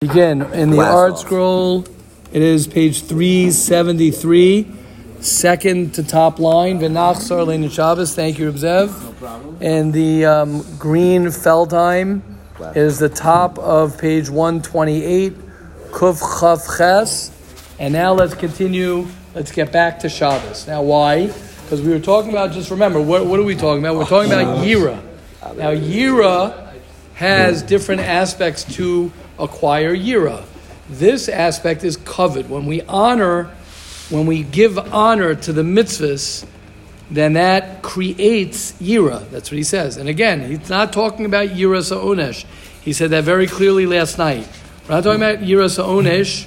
Begin in the art off. scroll. It is page 373, second to top line. V'nach sar leinu Shabbos. Thank you, Rebzev. And the um, green Feldheim is the top of page 128, Kuf Chav Ches. And now let's continue. Let's get back to Shabbos. Now, why? Because we were talking about, just remember, what, what are we talking about? We're talking about Yira. Now, Yira has different aspects to acquire yira. This aspect is covet. When we honor, when we give honor to the mitzvahs, then that creates yira. That's what he says. And again, he's not talking about yira sa'onesh. He said that very clearly last night. We're not talking about yira sa'onesh,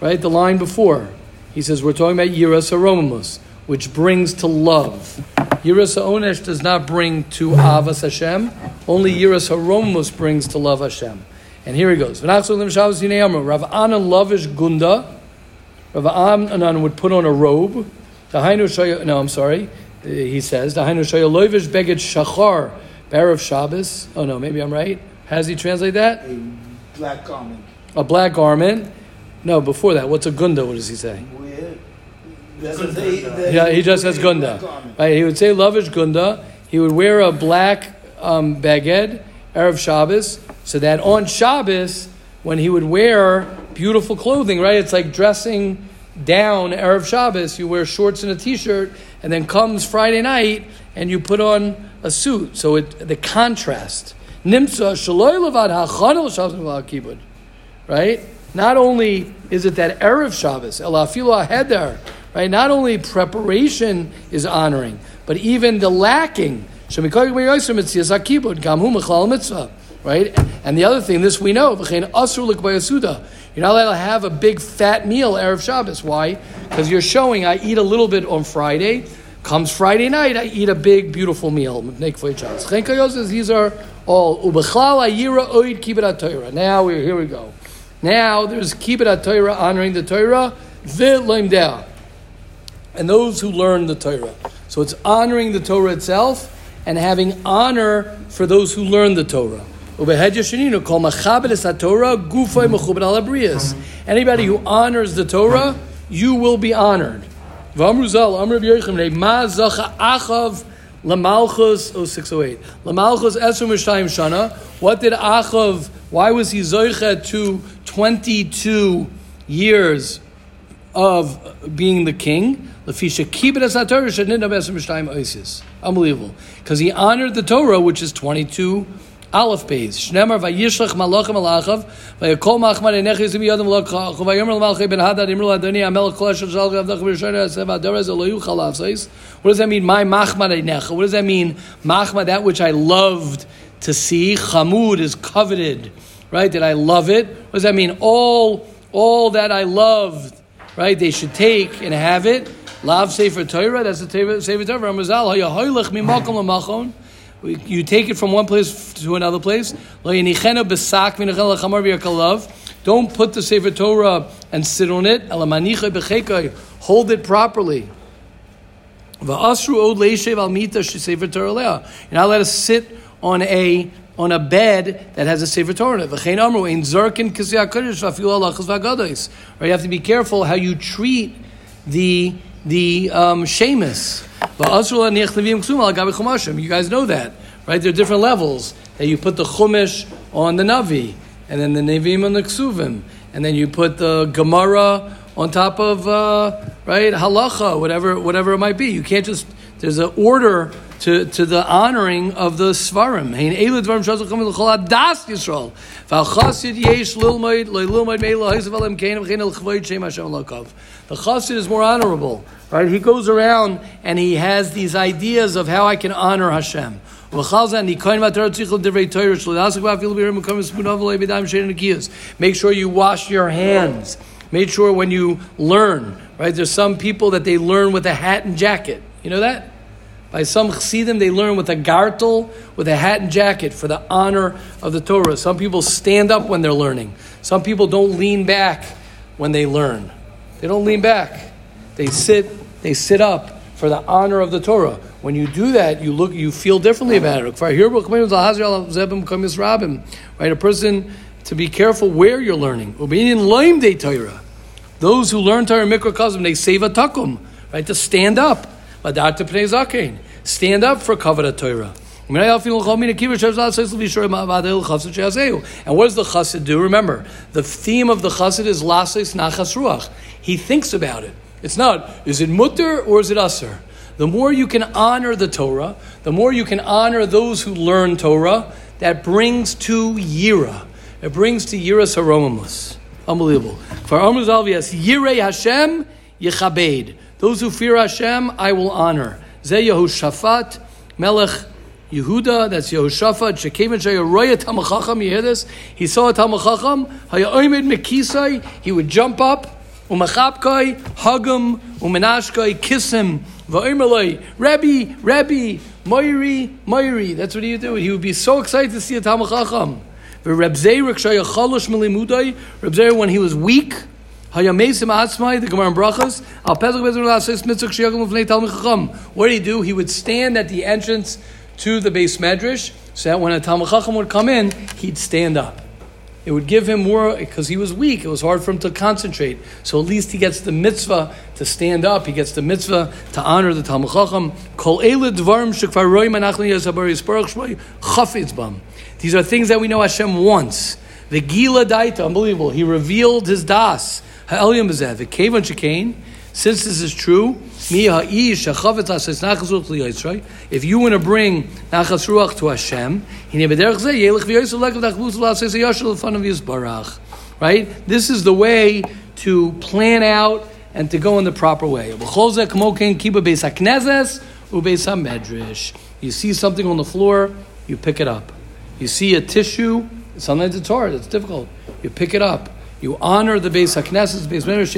right? The line before. He says we're talking about yira sa'romamus, which brings to love. Yira sa'onesh does not bring to avas Hashem. Only yira sa'romamus brings to love Hashem. And here he goes. Rav Anan lavish gunda. Rav Anan would put on a robe. No, I'm sorry. Uh, He says Dahainu shaya lovish beged shachar of Shabbos. Oh no, maybe I'm right. How does he translate that? a black garment. A black garment. No, before that, what's a gunda? What does he say? Where doesn't say that Yeah, he just says wear a black gunda. Right, he would say lavish gunda. He would wear a black um, baged erev Shabbos, so that on Shabbos, when he would wear beautiful clothing, right? It's like dressing down erev Shabbos. You wear shorts and a t-shirt, and then comes Friday night, and you put on a suit. So it the contrast. Nimsa shaloi levad hachanel Shabbos right? Not only is it that Erev Shabbos, Elafilo Heder, right? Not only preparation is honoring, but even the lacking. Right? And the other thing, this we know, you're not allowed to have a big fat meal Erev Shabbos. Why? Because you're showing I eat a little bit on Friday. Comes Friday night, I eat a big, beautiful meal. These are all. Now here we go. Now there's kibud Torah honoring the Torah, v'loimdea, and those who learn the Torah. So it's honoring the Torah itself and having honor for those who learn the Torah. Anybody who honors the Torah, you will be honored. Lamalchus, oh, 608. Lamalchus Mishayim Shana. What did Achav, why was he Zoichet to 22 years of being the king? Mishayim Oisis. Unbelievable. Because he honored the Torah, which is 22 Aleph Beis. Shnemar vayishlach malachim alachav vayakol ben hadad imru adoni b'rishayna asev What does that mean? My machmar enech. What does that mean? Machmar, that which I loved to see. Chamud is coveted, right? Did I love it? What does that mean? All, all that I loved, right? They should take and have it. Lav Sefer Torah, that's the Sefer Torah. Ramazal, hayahoylech mimakom l'machon. You take it from one place to another place. Don't put the Sefer Torah and sit on it. Hold it properly. You're not allowed to sit on a on a bed that has a Sefer Torah. Right? You have to be careful how you treat the the um, shemus. You guys know that, right? There are different levels that you put the chumash on the navi, and then the nevim on the ksuvim, and then you put the gemara on top of uh, right halacha, whatever whatever it might be. You can't just there's an order to, to the honoring of the svarim. The chasid is more honorable, right? He goes around and he has these ideas of how I can honor Hashem. Make sure you wash your hands. Make sure when you learn, right? There's some people that they learn with a hat and jacket. You know that? By some chassidim, they learn with a gartel, with a hat and jacket for the honor of the Torah. Some people stand up when they're learning. Some people don't lean back when they learn. They don't lean back. They sit. They sit up for the honor of the Torah. When you do that, you look. You feel differently about it. Right? A person to be careful where you're learning. Those who learn Torah mikrokosm, they save a takum, right? To stand up. Vadar to pnei zakein. Stand up for kavod Torah. And what does the chassid do? Remember, the theme of the chassid is lasis nachas ruach. He thinks about it. It's not, is it mutter or is it aser? The more you can honor the Torah, the more you can honor those who learn Torah, that brings to yira. It brings to yiras haromamus. Unbelievable. For Amr Zalvias, Yirei Hashem Yechabed. Those who fear Hashem, I will honor. Zeh Yehoshaphat, Melech Yehuda, that's Yehoshaphat, Shekevin Shayaroya Tamachacham, you hear this? He saw a Tamachacham, Hayaoimid Mekisai, he would jump up, Umachapkai, hug him, Umenashkai, kiss him, Va'imalai, Rabbi, Rabbi, Moiri, Moiri. That's what he would do. He would be so excited to see a Tamachacham. Reb Zeir, when he was weak, What did he do? He would stand at the entrance to the base medrash, so that when a Talmud would come in, he'd stand up. It would give him more because he was weak. It was hard for him to concentrate. So at least he gets the mitzvah to stand up. He gets the mitzvah to honor the Talmud Chacham. These are things that we know Hashem wants. The Gila Daita, unbelievable. He revealed his das. Ha'elyam bezeh. The Kevan Shekain. Since this is true, if you want to bring nachas ruach to Hashem, right? This is the way to plan out and to go in the proper way. You see something on the floor, you pick it up. You see a tissue, sometimes it's hard, it's difficult. You pick it up. You honor the Beis HaKnesses, Beis Medrash,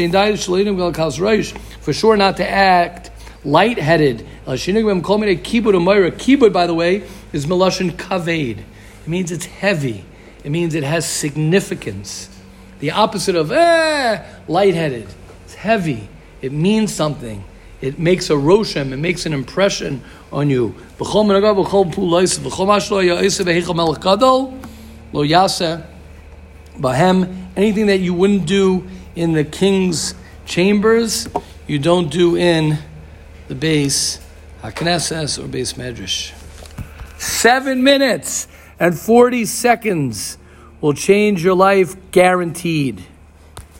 for sure not to act lightheaded. Kibud, by the way, is Melashin Kaved. It means it's heavy. It means it has significance. The opposite of eh, lightheaded. It's heavy. It means something. It makes a roshem. It makes an impression on you. Lo Bahem, anything that you wouldn't do in the king's chambers, you don't do in the base Haknesses or base Medrash. Seven minutes and 40 seconds will change your life guaranteed.